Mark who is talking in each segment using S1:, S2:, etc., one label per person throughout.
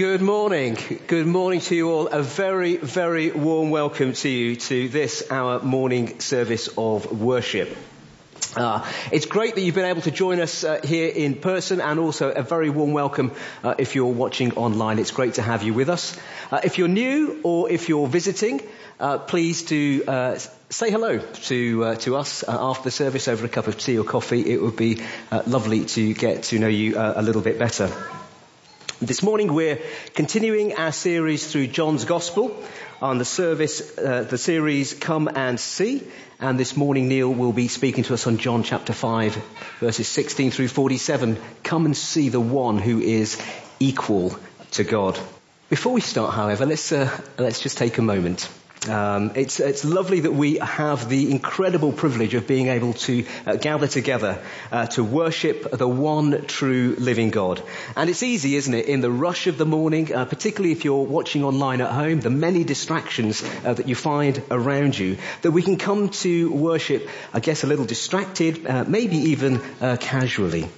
S1: Good morning. Good morning to you all. A very, very warm welcome to you to this, our morning service of worship. Uh, it's great that you've been able to join us uh, here in person and also a very warm welcome uh, if you're watching online. It's great to have you with us. Uh, if you're new or if you're visiting, uh, please do uh, say hello to to us after the service over a cup of tea or coffee. It would be lovely to get to know you a little bit better. This morning we're continuing our series through John's Gospel on the service, uh, the series Come and See. And this morning Neil will be speaking to us on John chapter 5 verses 16 through 47. Come and see the one who is equal to God. Before we start, however, let's, uh, let's just take a moment um, it's, it's lovely that we have the incredible privilege of being able to uh, gather together uh, to worship the one true living God. And it's easy, isn't it, in the rush of the morning, uh, particularly if you're watching online at home, the many distractions uh, that you find around you, that we can come to worship, I guess, a little distracted, uh, maybe even uh, casually.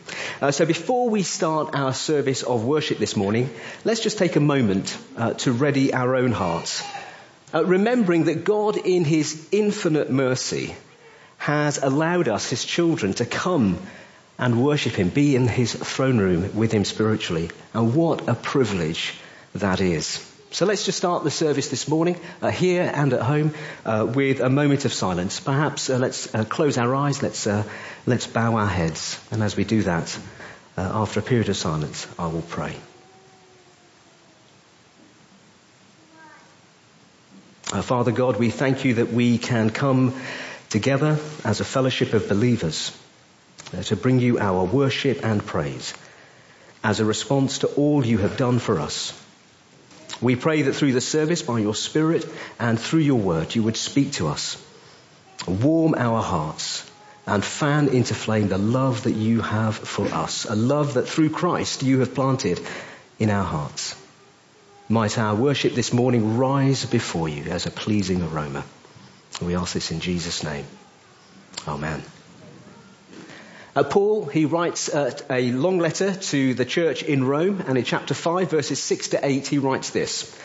S1: so before we start our service of worship this morning, let's just take a moment to ready our own hearts uh, remembering that God in His infinite mercy has allowed us, His children, to come and worship Him, be in His throne room with Him spiritually. And what a privilege that is. So let's just start the service this morning, uh, here and at home, uh, with a moment of silence. Perhaps uh, let's uh, close our eyes, let's, uh, let's bow our heads. And as we do that, uh, after a period of silence, I will pray. Father God, we thank you that we can come together as a fellowship of believers uh, to bring you our worship and praise as a response to all you have done for us. We pray that through the service, by your Spirit and through your word, you would speak to us, warm our hearts, and fan into flame the love that you have for us, a love that through Christ you have planted in our hearts. Might our worship this morning rise before you as a pleasing aroma. We ask this in Jesus' name. Amen. Uh, Paul, he writes uh, a long letter to the church in Rome, and in chapter 5, verses 6 to 8, he writes this.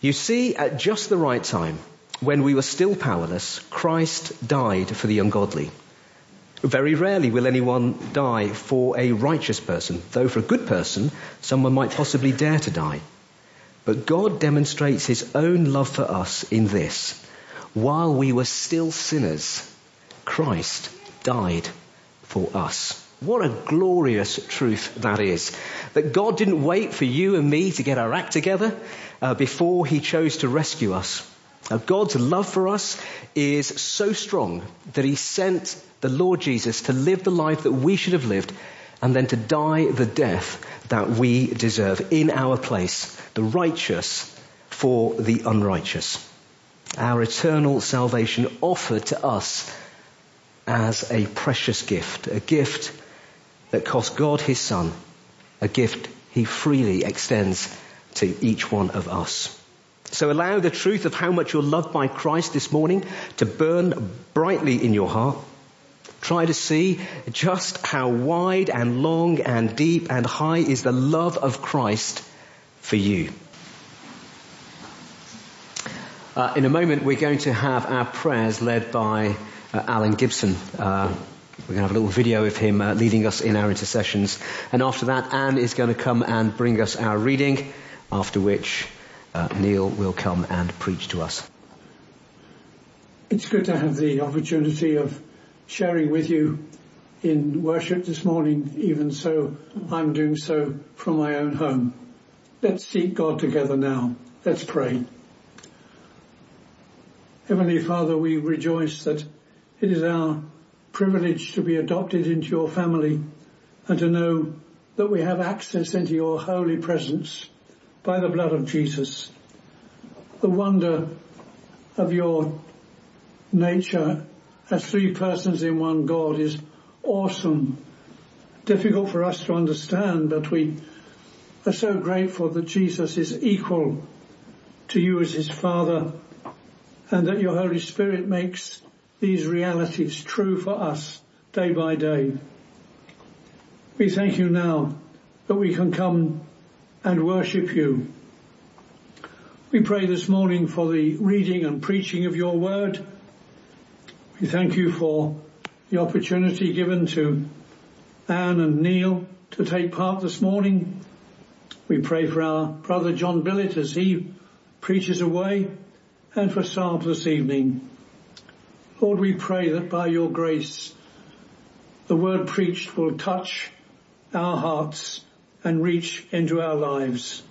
S1: You see, at just the right time, when we were still powerless, Christ died for the ungodly. Very rarely will anyone die for a righteous person, though for a good person, someone might possibly dare to die. But God demonstrates his own love for us in this. While we were still sinners, Christ died for us. What a glorious truth that is. That God didn't wait for you and me to get our act together uh, before he chose to rescue us. Now, God's love for us is so strong that he sent the Lord Jesus to live the life that we should have lived and then to die the death that we deserve in our place, the righteous for the unrighteous. Our eternal salvation offered to us as a precious gift, a gift that cost God his son, a gift he freely extends to each one of us. So allow the truth of how much you're loved by Christ this morning to burn brightly in your heart Try to see just how wide and long and deep and high is the love of Christ for you. Uh, in a moment, we're going to have our prayers led by uh, Alan Gibson. Uh, we're going to have a little video of him uh, leading us in our intercessions. And after that, Anne is going to come and bring us our reading, after which uh, Neil will come and preach to us.
S2: It's good to have the opportunity of sharing with you in worship this morning, even so I'm doing so from my own home. Let's seek God together now. Let's pray. Heavenly Father, we rejoice that it is our privilege to be adopted into your family and to know that we have access into your holy presence by the blood of Jesus. The wonder of your nature as three persons in one God is awesome. Difficult for us to understand, but we are so grateful that Jesus is equal to you as his Father and that your Holy Spirit makes these realities true for us day by day. We thank you now that we can come and worship you. We pray this morning for the reading and preaching of your word. We thank you for the opportunity given to Anne and Neil to take part this morning. We pray for our brother John Billett as he preaches away and for Saab this evening. Lord, we pray that by your grace, the word preached will touch our hearts and reach into our lives.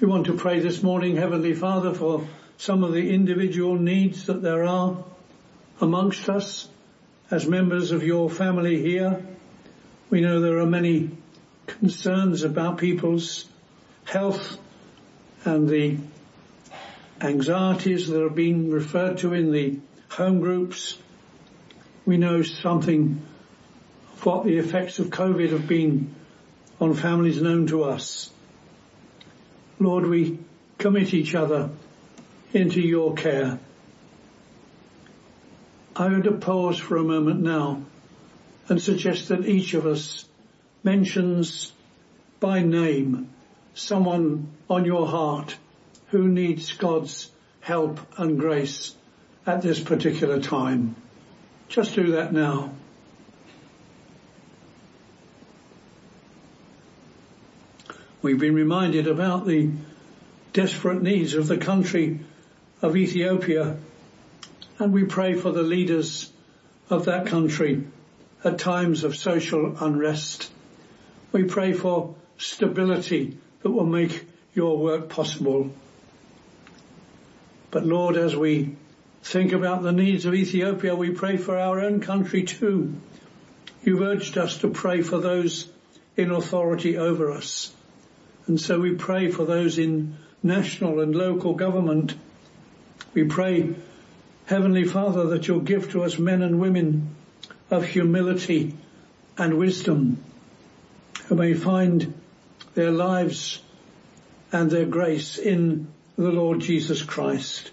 S2: We want to pray this morning, Heavenly Father, for some of the individual needs that there are amongst us as members of your family here. We know there are many concerns about people's health and the anxieties that are being referred to in the home groups. We know something of what the effects of COVID have been on families known to us. Lord, we commit each other into your care. I would pause for a moment now and suggest that each of us mentions by name someone on your heart who needs God's help and grace at this particular time. Just do that now. We've been reminded about the desperate needs of the country of Ethiopia and we pray for the leaders of that country at times of social unrest. We pray for stability that will make your work possible. But Lord, as we think about the needs of Ethiopia, we pray for our own country too. You've urged us to pray for those in authority over us. And so we pray for those in national and local government. We pray, Heavenly Father, that you'll give to us men and women of humility and wisdom who may find their lives and their grace in the Lord Jesus Christ.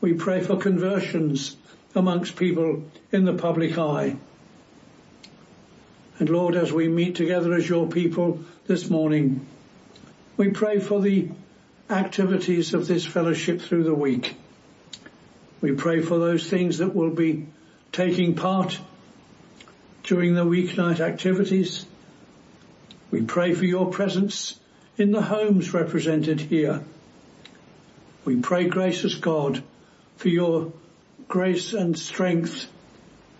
S2: We pray for conversions amongst people in the public eye. And Lord, as we meet together as your people this morning, we pray for the activities of this fellowship through the week. We pray for those things that will be taking part during the weeknight activities. We pray for your presence in the homes represented here. We pray, gracious God, for your grace and strength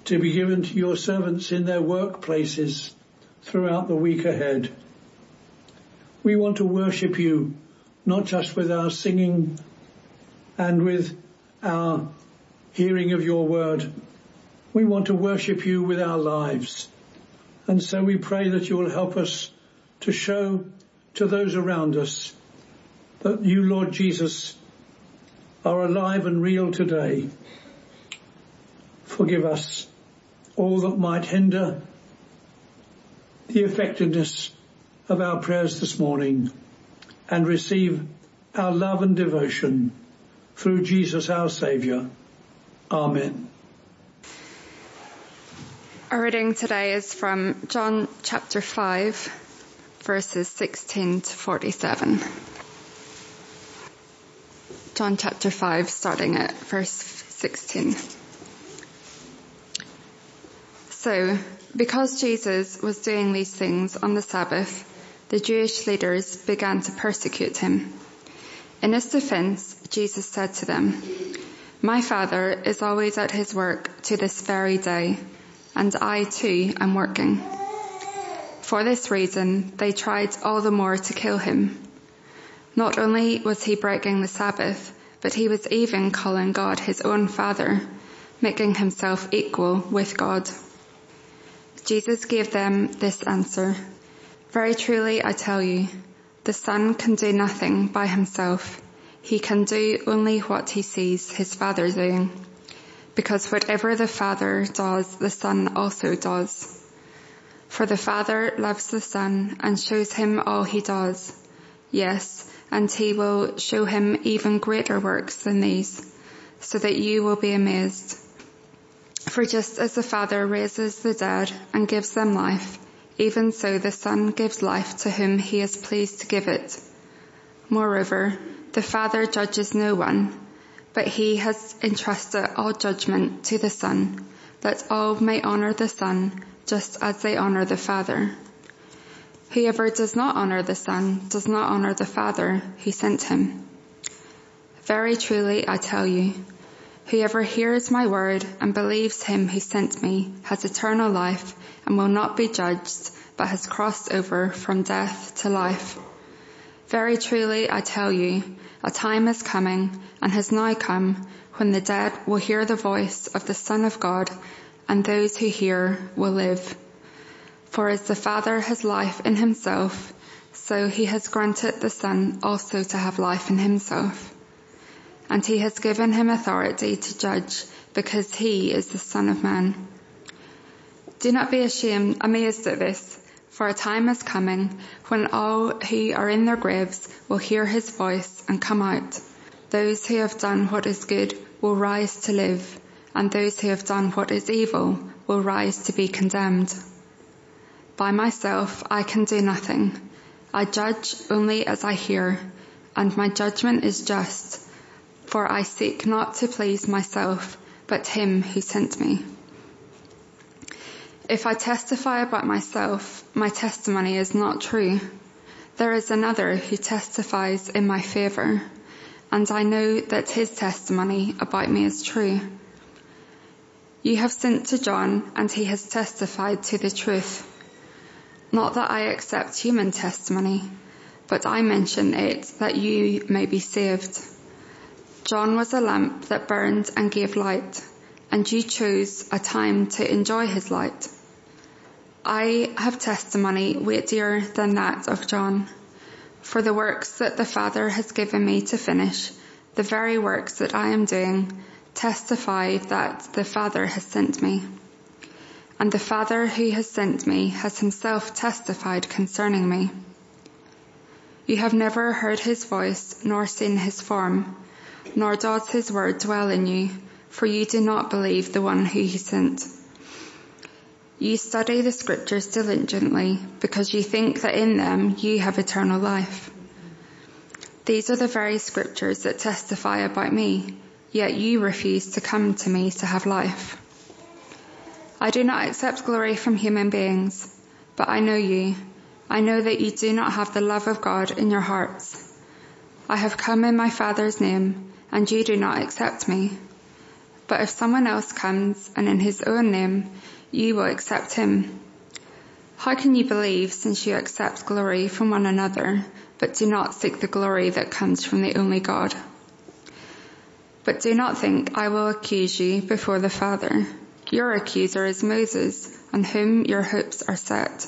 S2: to be given to your servants in their workplaces throughout the week ahead. We want to worship you, not just with our singing and with our hearing of your word, we want to worship you with our lives. And so we pray that you will help us to show to those around us that you, Lord Jesus, are alive and real today. Forgive us all that might hinder the effectiveness of our prayers this morning and receive our love and devotion through Jesus our Saviour. Amen.
S3: Our reading today is from John chapter 5, verses 16 to 47. John chapter 5, starting at verse 16. So, because Jesus was doing these things on the Sabbath, the Jewish leaders began to persecute him. In his defense, Jesus said to them, My Father is always at his work to this very day and I too am working. For this reason, they tried all the more to kill him. Not only was he breaking the Sabbath, but he was even calling God his own Father, making himself equal with God. Jesus gave them this answer. Very truly I tell you, the Son can do nothing by himself. He can do only what he sees his Father doing because whatever the Father does, the Son also does. For the Father loves the Son and shows him all he does. Yes, and he will show him even greater works than these, so that you will be amazed. For just as the Father raises the dead and gives them life, even so the Son gives life to whom he is pleased to give it. Moreover, the Father judges no one, but he has entrusted all judgment to the Son, that all may honor the Son just as they honor the Father. Whoever does not honor the Son does not honor the Father who sent him. Very truly I tell you, whoever hears my word and believes him who sent me has eternal life and will not be judged, but has crossed over from death to life. Very truly I tell you, a time is coming and has now come when the dead will hear the voice of the Son of God and those who hear will live. For as the Father has life in himself, so he has granted the Son also to have life in himself. And he has given him authority to judge because he is the Son of Man. Do not be ashamed, amazed at this, for a time is coming when all who are in their graves will hear his voice and come out. Those who have done what is good will rise to live, and those who have done what is evil will rise to be condemned. By myself I can do nothing. I judge only as I hear, and my judgment is just, for I seek not to please myself, but him who sent me. If I testify about myself, my testimony is not true. There is another who testifies in my favor, and I know that his testimony about me is true. You have sent to John, and he has testified to the truth. Not that I accept human testimony, but I mention it that you may be saved. John was a lamp that burned and gave light, and you chose a time to enjoy his light. I have testimony weightier than that of John. For the works that the Father has given me to finish, the very works that I am doing, testify that the Father has sent me. And the Father who has sent me has himself testified concerning me. You have never heard his voice nor seen his form, nor does his word dwell in you, for you do not believe the one who he sent. You study the scriptures diligently because you think that in them you have eternal life. These are the very scriptures that testify about me, yet you refuse to come to me to have life. I do not accept glory from human beings, but I know you. I know that you do not have the love of God in your hearts. I have come in my Father's name, and you do not accept me. But if someone else comes and in his own name, you will accept him. How can you believe since you accept glory from one another, but do not seek the glory that comes from the only God? But do not think I will accuse you before the Father. Your accuser is Moses, on whom your hopes are set.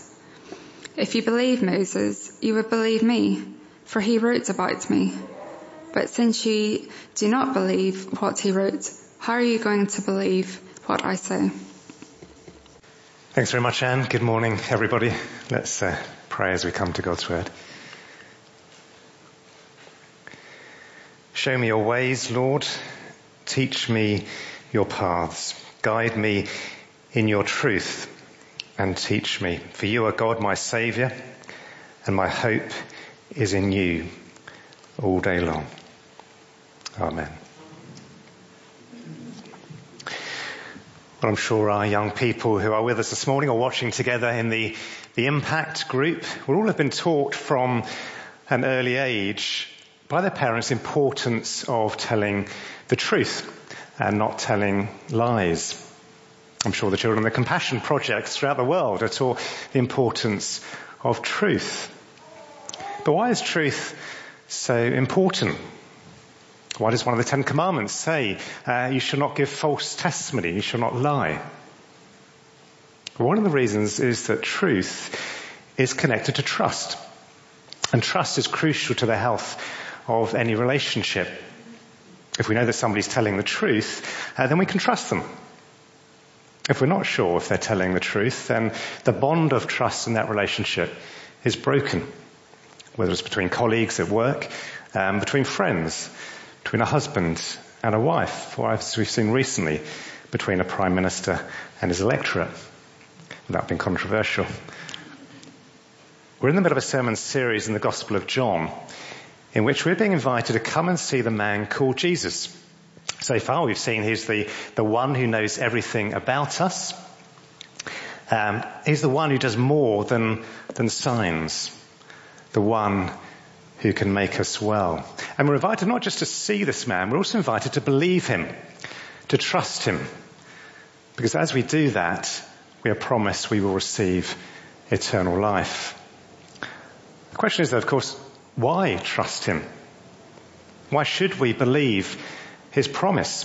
S3: If you believe Moses, you would believe me, for he wrote about me. But since you do not believe what he wrote, how are you going to believe what I say?
S4: Thanks very much, Anne. Good morning, everybody. Let's uh, pray as we come to God's Word. Show me your ways, Lord. Teach me your paths. Guide me in your truth and teach me. For you are God, my Saviour, and my hope is in you all day long. Amen. Well, I'm sure our young people who are with us this morning or watching together in the, the impact group will all have been taught from an early age by their parents the importance of telling the truth and not telling lies. I'm sure the children in the compassion projects throughout the world are taught the importance of truth. But why is truth so important? Why does one of the Ten Commandments say uh, you shall not give false testimony, you shall not lie? One of the reasons is that truth is connected to trust. And trust is crucial to the health of any relationship. If we know that somebody's telling the truth, uh, then we can trust them. If we're not sure if they're telling the truth, then the bond of trust in that relationship is broken. Whether it's between colleagues at work, um, between friends, between a husband and a wife, or as we've seen recently, between a prime minister and his electorate, without being controversial. We're in the middle of a sermon series in the Gospel of John, in which we're being invited to come and see the man called Jesus. So far we've seen he's the, the one who knows everything about us. Um, he's the one who does more than, than signs. The one who can make us well. And we're invited not just to see this man, we're also invited to believe him, to trust him. Because as we do that, we are promised we will receive eternal life. The question is, though, of course, why trust him? Why should we believe his promise?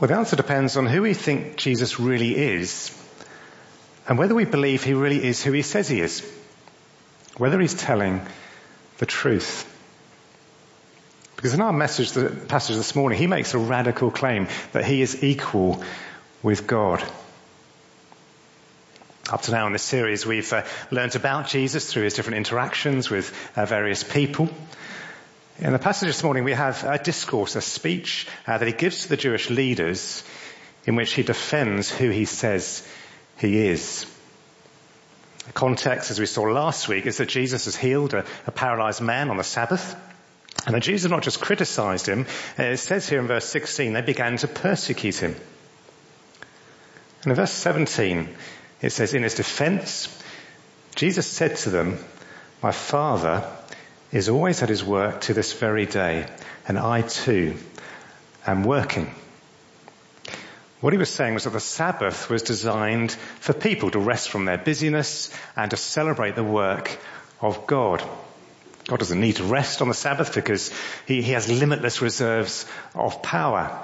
S4: Well, the answer depends on who we think Jesus really is and whether we believe he really is who he says he is. Whether he's telling the truth. Because in our message, the passage this morning, he makes a radical claim that he is equal with God. Up to now in this series, we've uh, learned about Jesus through his different interactions with uh, various people. In the passage this morning, we have a discourse, a speech uh, that he gives to the Jewish leaders in which he defends who he says he is. The context, as we saw last week, is that Jesus has healed a, a paralyzed man on the Sabbath. And that Jesus not just criticized him, uh, it says here in verse 16, they began to persecute him. And in verse 17, it says, in his defense, Jesus said to them, my father is always at his work to this very day, and I too am working. What he was saying was that the Sabbath was designed for people to rest from their busyness and to celebrate the work of God. God doesn't need to rest on the Sabbath because he, he has limitless reserves of power.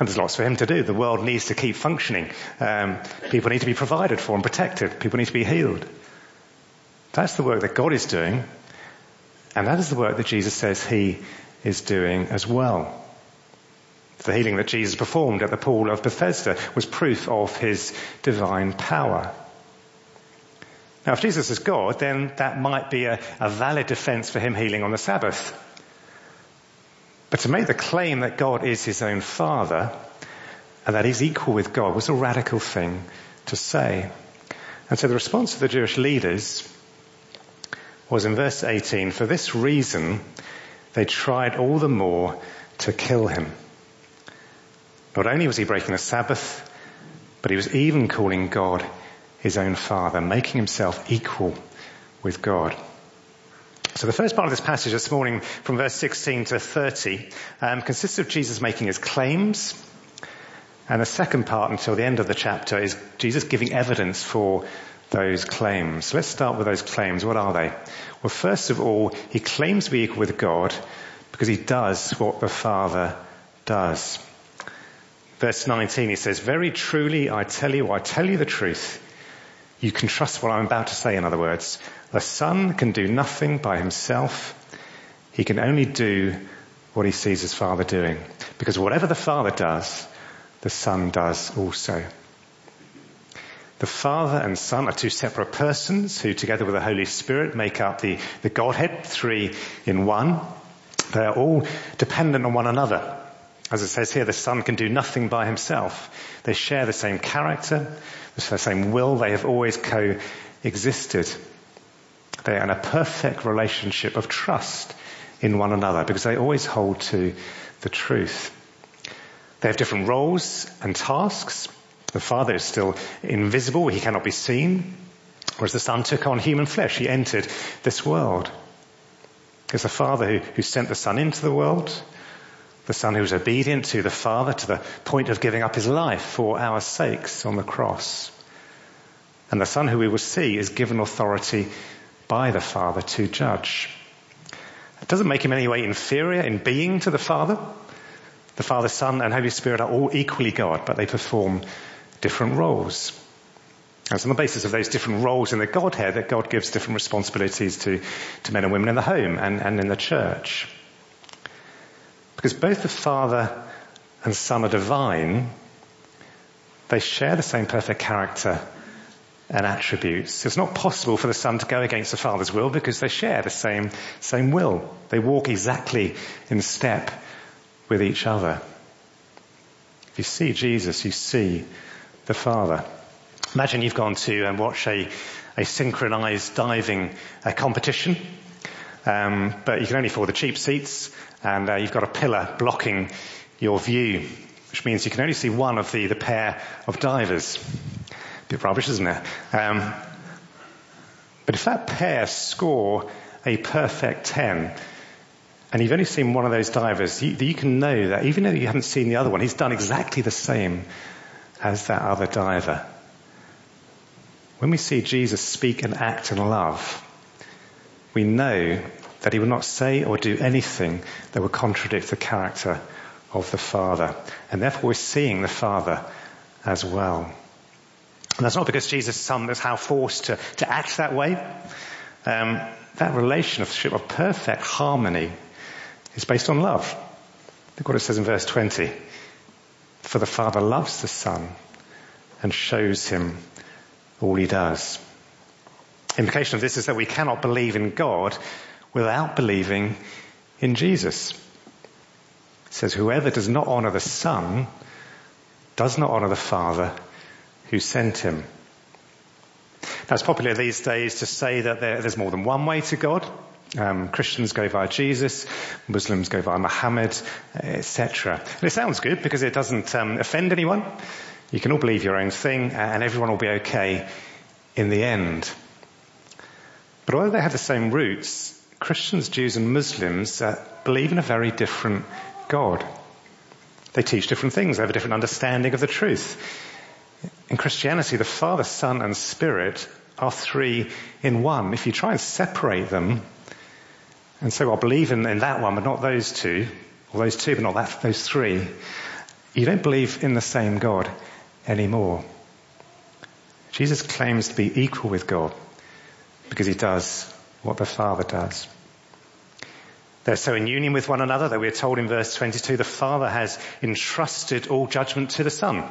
S4: And there's lots for him to do. The world needs to keep functioning. Um, people need to be provided for and protected. People need to be healed. That's the work that God is doing. And that is the work that Jesus says he is doing as well. The healing that Jesus performed at the pool of Bethesda was proof of his divine power. Now if Jesus is God, then that might be a, a valid defense for him healing on the Sabbath. But to make the claim that God is his own father and that he's equal with God was a radical thing to say. And so the response of the Jewish leaders was in verse 18, for this reason they tried all the more to kill him. Not only was he breaking the Sabbath, but he was even calling God his own father, making himself equal with God. So the first part of this passage this morning, from verse 16 to 30, um, consists of Jesus making his claims, and the second part until the end of the chapter is Jesus giving evidence for those claims. So let's start with those claims. What are they? Well, first of all, he claims to be equal with God because he does what the Father does. Verse 19, he says, Very truly I tell you, I tell you the truth. You can trust what I'm about to say, in other words. The Son can do nothing by himself. He can only do what he sees his Father doing. Because whatever the Father does, the Son does also. The Father and Son are two separate persons who together with the Holy Spirit make up the, the Godhead, three in one. They are all dependent on one another. As it says here, the Son can do nothing by himself. They share the same character, the same will. They have always coexisted. They are in a perfect relationship of trust in one another because they always hold to the truth. They have different roles and tasks. The Father is still invisible. He cannot be seen. Whereas the Son took on human flesh. He entered this world. It's the Father who, who sent the Son into the world. The Son who was obedient to the Father to the point of giving up his life for our sakes on the cross. And the Son who we will see is given authority by the Father to judge. It doesn't make him in any way inferior in being to the Father. The Father, Son and Holy Spirit are all equally God, but they perform different roles. And it's on the basis of those different roles in the Godhead that God gives different responsibilities to, to men and women in the home and, and in the church. Because both the Father and Son are divine, they share the same perfect character and attributes. It's not possible for the Son to go against the Father's will because they share the same, same will. They walk exactly in step with each other. If you see Jesus, you see the Father. Imagine you've gone to and watch a, a synchronized diving uh, competition. Um, but you can only afford the cheap seats and uh, you've got a pillar blocking your view, which means you can only see one of the, the pair of divers. Bit rubbish, isn't it? Um, but if that pair score a perfect 10, and you've only seen one of those divers, you, you can know that even though you haven't seen the other one, he's done exactly the same as that other diver. When we see Jesus speak and act in love, we know that he will not say or do anything that would contradict the character of the Father. And therefore we're seeing the Father as well. And that's not because Jesus son is somehow forced to, to act that way. Um, that relationship of perfect harmony is based on love. Look what it says in verse 20. For the Father loves the Son and shows him all he does. Implication of this is that we cannot believe in God without believing in Jesus. It says, whoever does not honor the Son does not honor the Father who sent him. Now it's popular these days to say that there, there's more than one way to God. Um, Christians go via Jesus, Muslims go via Muhammad, etc. And it sounds good because it doesn't um, offend anyone. You can all believe your own thing and everyone will be okay in the end. But although they have the same roots, Christians, Jews and Muslims uh, believe in a very different God. They teach different things. They have a different understanding of the truth. In Christianity, the Father, Son and Spirit are three in one. If you try and separate them and say, well, I believe in, in that one, but not those two, or those two, but not that, those three, you don't believe in the same God anymore. Jesus claims to be equal with God because he does what the Father does. They're so in union with one another that we're told in verse 22 the Father has entrusted all judgment to the Son.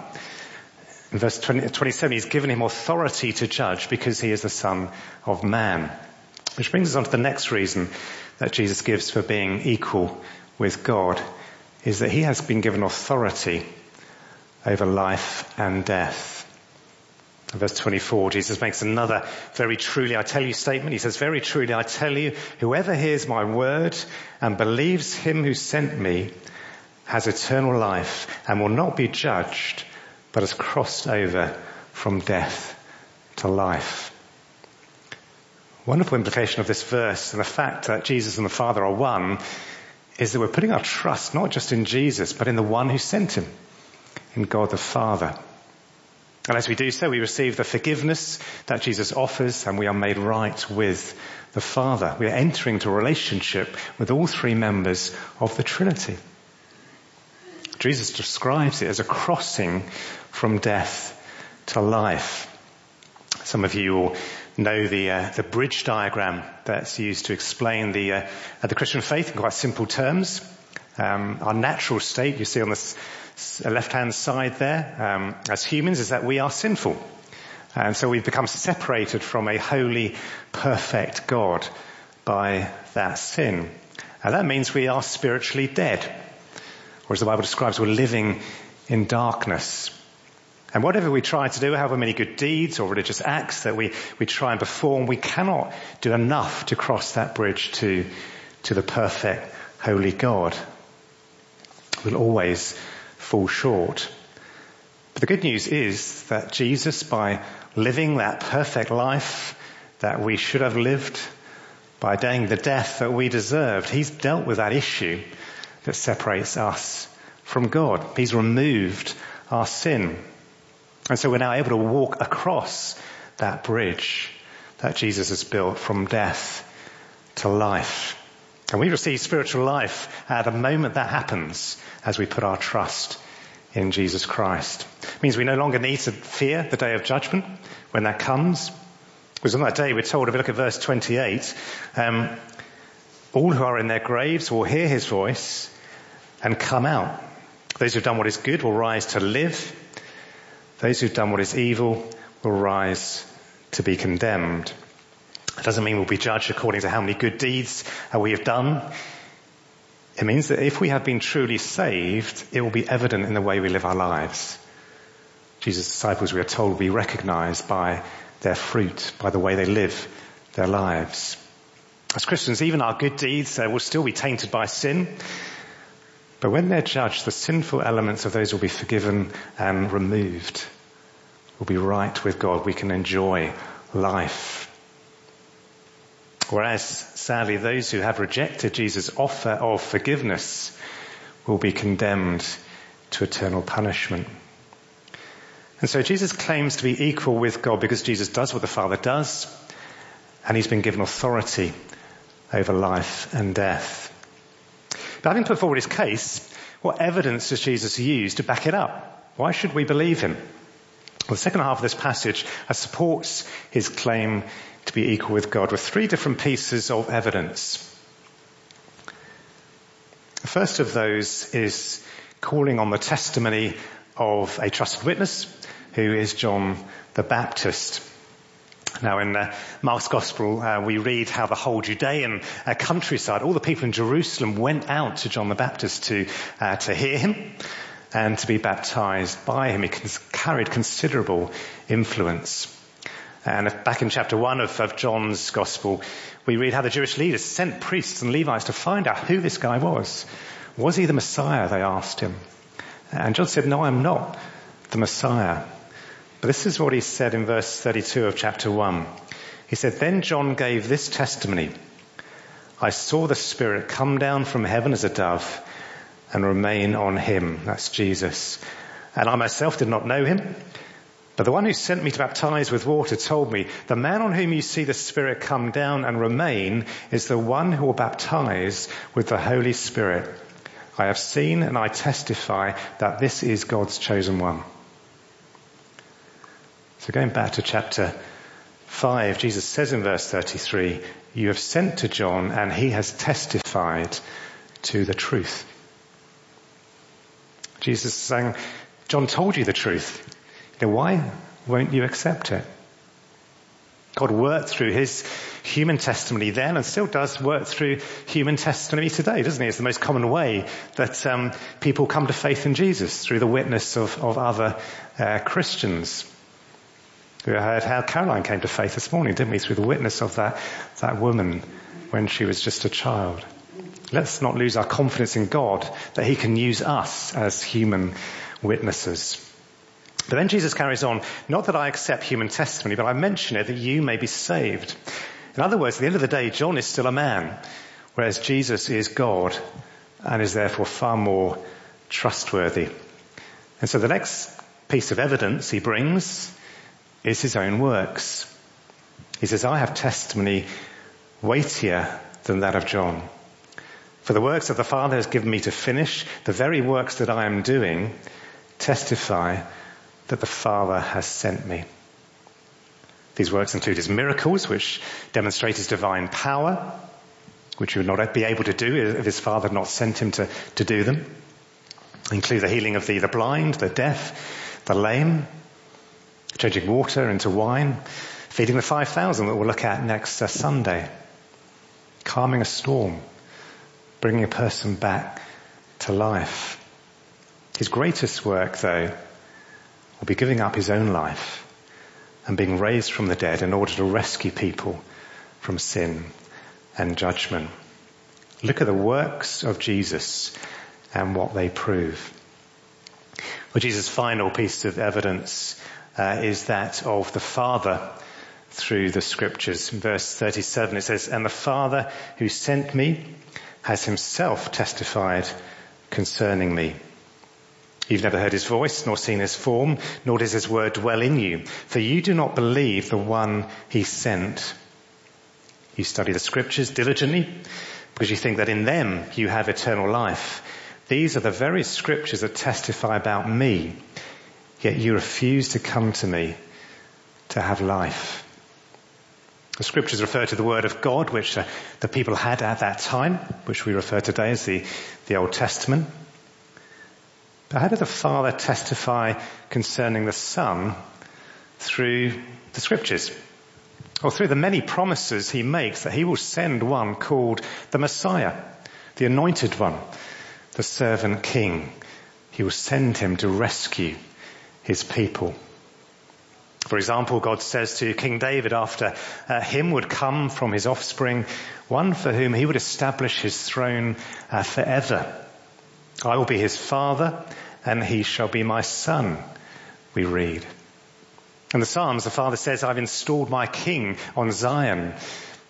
S4: In verse 20, 27 he's given him authority to judge because he is the Son of Man. Which brings us on to the next reason that Jesus gives for being equal with God is that he has been given authority over life and death. Verse 24, Jesus makes another very truly I tell you statement. He says, very truly I tell you, whoever hears my word and believes him who sent me has eternal life and will not be judged, but has crossed over from death to life. Wonderful implication of this verse and the fact that Jesus and the Father are one is that we're putting our trust not just in Jesus, but in the one who sent him, in God the Father. And as we do so, we receive the forgiveness that Jesus offers and we are made right with the Father. We are entering into a relationship with all three members of the Trinity. Jesus describes it as a crossing from death to life. Some of you will know the uh, the bridge diagram that's used to explain the uh, the Christian faith in quite simple terms. Um, our natural state, you see on this left-hand side there, um, as humans, is that we are sinful. And so we've become separated from a holy, perfect God by that sin. And that means we are spiritually dead. Or as the Bible describes, we're living in darkness. And whatever we try to do, however many good deeds or religious acts that we, we try and perform, we cannot do enough to cross that bridge to, to the perfect, holy God. We'll always fall short. But the good news is that Jesus, by living that perfect life that we should have lived, by dying the death that we deserved, he's dealt with that issue that separates us from God. He's removed our sin. And so we're now able to walk across that bridge that Jesus has built from death to life. And we receive spiritual life at the moment that happens as we put our trust in Jesus Christ. It means we no longer need to fear the day of judgment when that comes. Because on that day we're told, if we look at verse 28, um, all who are in their graves will hear his voice and come out. Those who've done what is good will rise to live. Those who've done what is evil will rise to be condemned. It doesn't mean we'll be judged according to how many good deeds we have done. It means that if we have been truly saved, it will be evident in the way we live our lives. Jesus' disciples, we are told, will be recognized by their fruit, by the way they live their lives. As Christians, even our good deeds uh, will still be tainted by sin. But when they're judged, the sinful elements of those will be forgiven and removed. We'll be right with God. We can enjoy life. Whereas, sadly, those who have rejected Jesus' offer of forgiveness will be condemned to eternal punishment. And so Jesus claims to be equal with God because Jesus does what the Father does, and he's been given authority over life and death. But having put forward his case, what evidence does Jesus use to back it up? Why should we believe him? Well, the second half of this passage uh, supports his claim to be equal with God with three different pieces of evidence. The first of those is calling on the testimony of a trusted witness who is John the Baptist. Now in uh, Mark's Gospel, uh, we read how the whole Judean uh, countryside, all the people in Jerusalem went out to John the Baptist to, uh, to hear him and to be baptized by him. He carried considerable influence. And back in chapter one of, of John's Gospel, we read how the Jewish leaders sent priests and Levites to find out who this guy was. Was he the Messiah? They asked him. And John said, no, I'm not the Messiah. But this is what he said in verse 32 of chapter 1. He said, Then John gave this testimony. I saw the Spirit come down from heaven as a dove and remain on him. That's Jesus. And I myself did not know him. But the one who sent me to baptize with water told me, the man on whom you see the Spirit come down and remain is the one who will baptize with the Holy Spirit. I have seen and I testify that this is God's chosen one. So going back to chapter 5, Jesus says in verse 33, you have sent to John and he has testified to the truth. Jesus is saying, John told you the truth. Know, why won't you accept it? God worked through his human testimony then and still does work through human testimony today, doesn't he? It's the most common way that um, people come to faith in Jesus through the witness of, of other uh, Christians. We heard how Caroline came to faith this morning, didn't we? Through the witness of that, that woman when she was just a child. Let's not lose our confidence in God that he can use us as human witnesses. But then Jesus carries on, not that I accept human testimony, but I mention it that you may be saved. In other words, at the end of the day, John is still a man, whereas Jesus is God and is therefore far more trustworthy. And so the next piece of evidence he brings is his own works. He says, I have testimony weightier than that of John. For the works that the Father has given me to finish, the very works that I am doing, testify that the Father has sent me. These works include his miracles, which demonstrate his divine power, which he would not be able to do if his Father had not sent him to, to do them. Include the healing of the, the blind, the deaf, the lame, changing water into wine, feeding the 5,000 that we'll look at next uh, Sunday, calming a storm, bringing a person back to life. His greatest work, though, will be giving up his own life and being raised from the dead in order to rescue people from sin and judgment. Look at the works of Jesus and what they prove. Well, Jesus' final piece of evidence uh, is that of the Father through the scriptures. In verse 37 it says, And the Father who sent me has himself testified concerning me. You've never heard his voice, nor seen his form, nor does his word dwell in you, for you do not believe the one he sent. You study the scriptures diligently because you think that in them you have eternal life. These are the very scriptures that testify about me, yet you refuse to come to me to have life. The scriptures refer to the word of God, which uh, the people had at that time, which we refer today as the, the Old Testament. But how did the Father testify concerning the Son through the scriptures? Or through the many promises he makes that he will send one called the Messiah, the anointed one, the servant king. He will send him to rescue his people. For example, God says to King David after uh, him would come from his offspring one for whom he would establish his throne uh, forever. I will be his father and he shall be my son, we read. In the Psalms, the Father says, I've installed my king on Zion,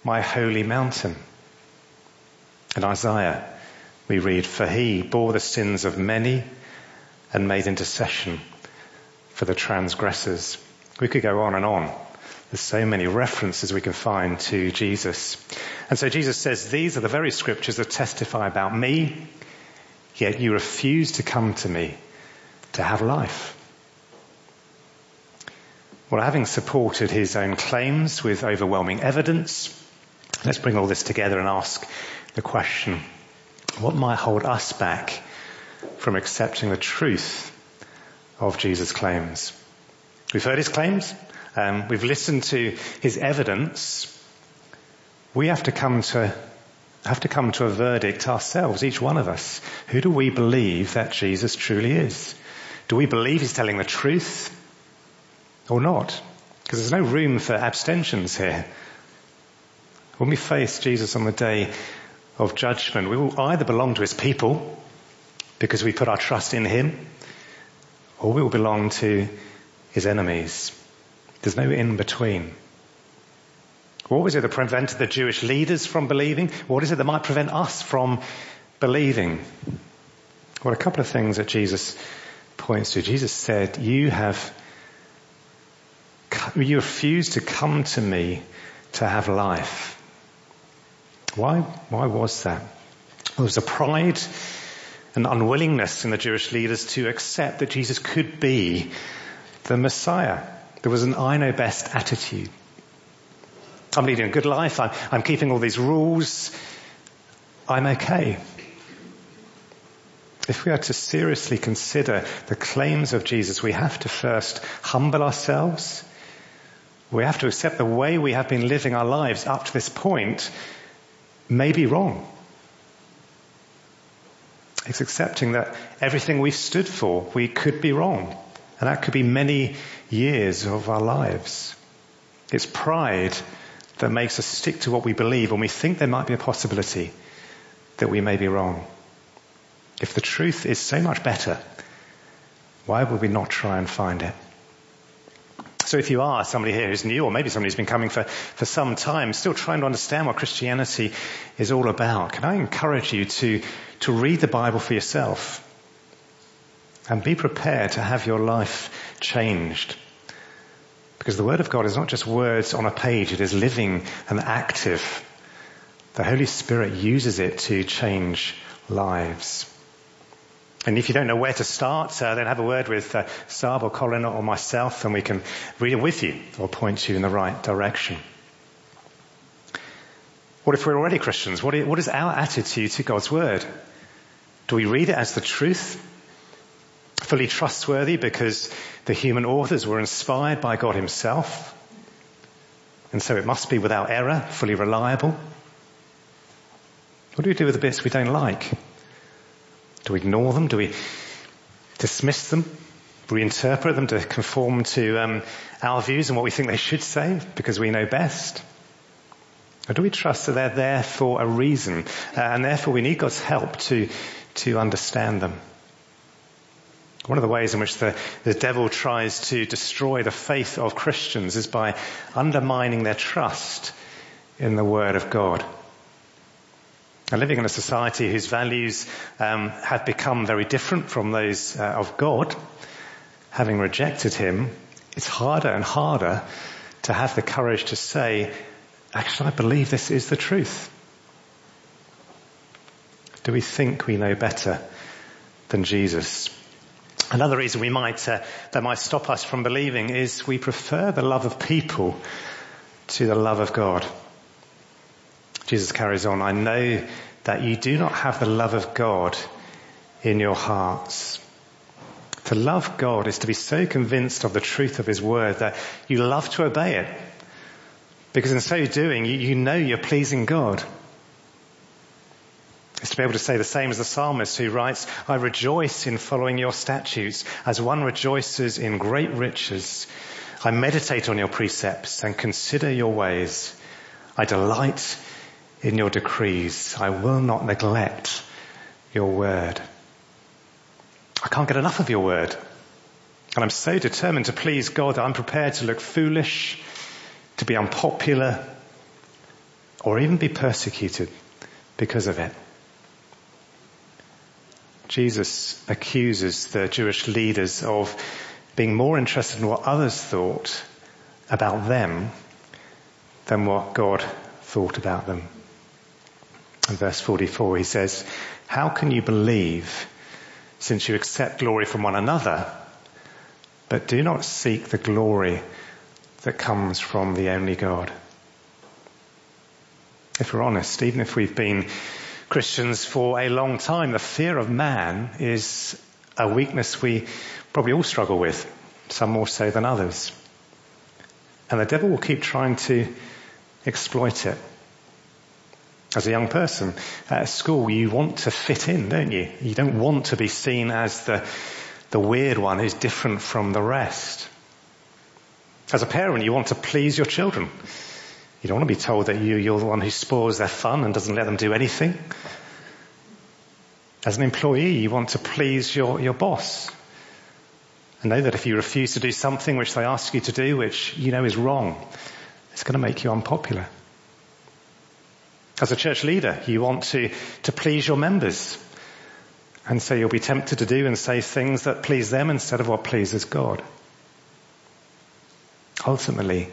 S4: my holy mountain. In Isaiah, we read, for he bore the sins of many and made intercession for the transgressors. We could go on and on. There's so many references we can find to Jesus. And so Jesus says, these are the very scriptures that testify about me, yet you refuse to come to me to have life. Well, having supported his own claims with overwhelming evidence, let's bring all this together and ask the question, what might hold us back from accepting the truth of Jesus' claims? We've heard his claims. Um, we've listened to his evidence. We have to come to have to come to a verdict ourselves, each one of us. Who do we believe that Jesus truly is? Do we believe he's telling the truth or not? Because there's no room for abstentions here. When we face Jesus on the day of judgment, we will either belong to his people because we put our trust in him, or we will belong to his enemies. There's no in between. What was it that prevented the Jewish leaders from believing? What is it that might prevent us from believing? Well, a couple of things that Jesus points to. Jesus said, you have, you refuse to come to me to have life. Why, why was that? There was a pride and unwillingness in the Jewish leaders to accept that Jesus could be the Messiah. There was an I know best attitude. I'm leading a good life. I'm, I'm keeping all these rules. I'm okay. If we are to seriously consider the claims of Jesus, we have to first humble ourselves. We have to accept the way we have been living our lives up to this point may be wrong. It's accepting that everything we've stood for, we could be wrong. And that could be many years of our lives. It's pride that makes us stick to what we believe when we think there might be a possibility that we may be wrong. If the truth is so much better, why would we not try and find it? So if you are somebody here who's new, or maybe somebody who's been coming for, for some time, still trying to understand what Christianity is all about, can I encourage you to, to read the Bible for yourself? And be prepared to have your life changed. Because the Word of God is not just words on a page, it is living and active. The Holy Spirit uses it to change lives. And if you don't know where to start, uh, then have a word with uh, Sab or Colin or myself and we can read it with you or point you in the right direction. What if we're already Christians? What is, what is our attitude to God's Word? Do we read it as the truth? fully trustworthy because the human authors were inspired by God himself. And so it must be without error, fully reliable. What do we do with the bits we don't like? Do we ignore them? Do we dismiss them? Reinterpret them to conform to um, our views and what we think they should say because we know best? Or do we trust that they're there for a reason uh, and therefore we need God's help to, to understand them? One of the ways in which the, the devil tries to destroy the faith of Christians is by undermining their trust in the Word of God. And living in a society whose values um, have become very different from those uh, of God, having rejected Him, it's harder and harder to have the courage to say, actually, I believe this is the truth. Do we think we know better than Jesus? Another reason we might, uh, that might stop us from believing is we prefer the love of people to the love of God. Jesus carries on, I know that you do not have the love of God in your hearts. To love God is to be so convinced of the truth of His word that you love to obey it. Because in so doing, you, you know you're pleasing God is to be able to say the same as the psalmist who writes, I rejoice in following your statutes as one rejoices in great riches I meditate on your precepts and consider your ways. I delight in your decrees. I will not neglect your word. I can't get enough of your word. And I'm so determined to please God that I'm prepared to look foolish, to be unpopular, or even be persecuted because of it. Jesus accuses the Jewish leaders of being more interested in what others thought about them than what God thought about them. In verse 44 he says, how can you believe since you accept glory from one another, but do not seek the glory that comes from the only God? If we're honest, even if we've been Christians for a long time, the fear of man is a weakness we probably all struggle with, some more so than others. And the devil will keep trying to exploit it. As a young person at school, you want to fit in, don't you? You don't want to be seen as the, the weird one who's different from the rest. As a parent, you want to please your children. You don't want to be told that you, you're the one who spoils their fun and doesn't let them do anything. As an employee, you want to please your, your boss. And know that if you refuse to do something which they ask you to do, which you know is wrong, it's going to make you unpopular. As a church leader, you want to, to please your members. And so you'll be tempted to do and say things that please them instead of what pleases God. Ultimately,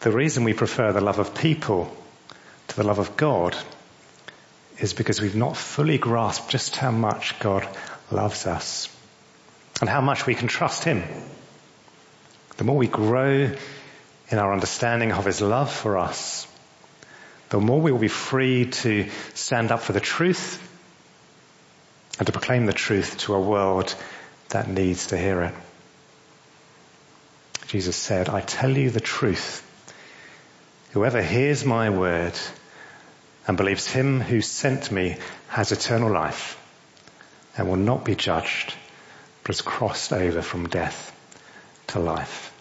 S4: the reason we prefer the love of people to the love of God is because we've not fully grasped just how much God loves us and how much we can trust Him. The more we grow in our understanding of His love for us, the more we will be free to stand up for the truth and to proclaim the truth to a world that needs to hear it. Jesus said, I tell you the truth. Whoever hears my word and believes him who sent me has eternal life and will not be judged, but has crossed over from death to life.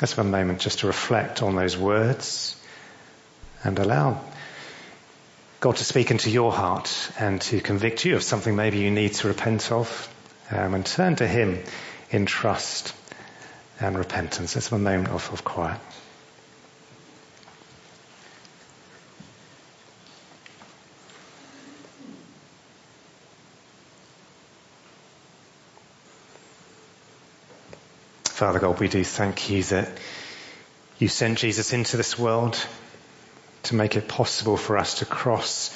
S4: Let's have a moment just to reflect on those words and allow God to speak into your heart and to convict you of something maybe you need to repent of um, and turn to him in trust and repentance. Let's have a moment of, of quiet. Father God, we do thank you that you sent Jesus into this world to make it possible for us to cross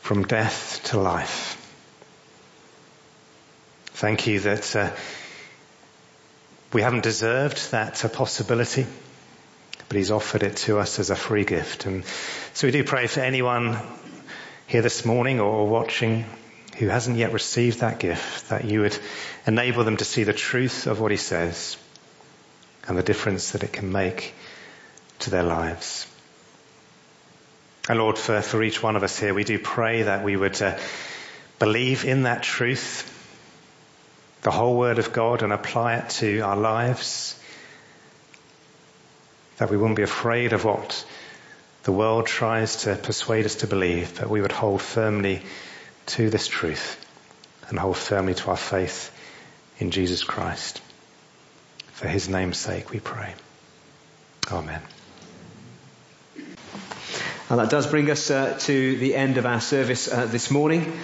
S4: from death to life. Thank you that uh, we haven't deserved that uh, possibility, but he's offered it to us as a free gift. And so we do pray for anyone here this morning or watching who hasn't yet received that gift, that you would enable them to see the truth of what he says and the difference that it can make to their lives. And Lord, for, for each one of us here, we do pray that we would uh, believe in that truth, the whole word of God and apply it to our lives. That we wouldn't be afraid of what the world tries to persuade us to believe, but we would hold firmly to this truth and hold firmly to our faith in Jesus Christ. For his name's sake we pray. Amen.
S1: And that does bring us uh, to the end of our service uh, this morning.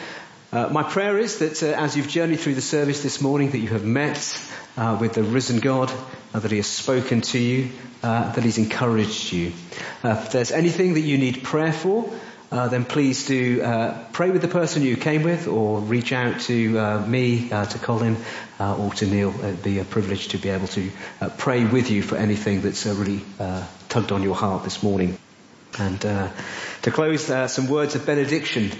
S1: Uh, my prayer is that uh, as you've journeyed through the service this morning, that you have met uh, with the risen God, uh, that He has spoken to you, that He's encouraged you. if there's anything that you need prayer for, uh, then please do uh, pray with the person you came with or reach out to uh, me, uh, to Colin, uh, or to Neil. It'd be a privilege to be able to pray with you for anything that's really tugged on your heart this morning. And to close, some words of benediction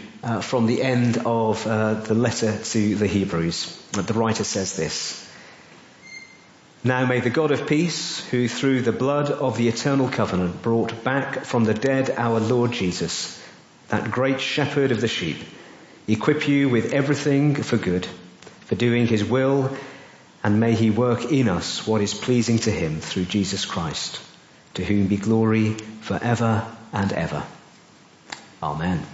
S1: from the end of the letter to the Hebrews. The writer says this. Now may the God of peace, who through the blood of the eternal covenant brought back from the dead our Lord Jesus, that great shepherd of the sheep, equip you with everything for good, for doing his will, and may he work in us what is pleasing to him through Jesus Christ, to whom be glory forever and ever. Amen.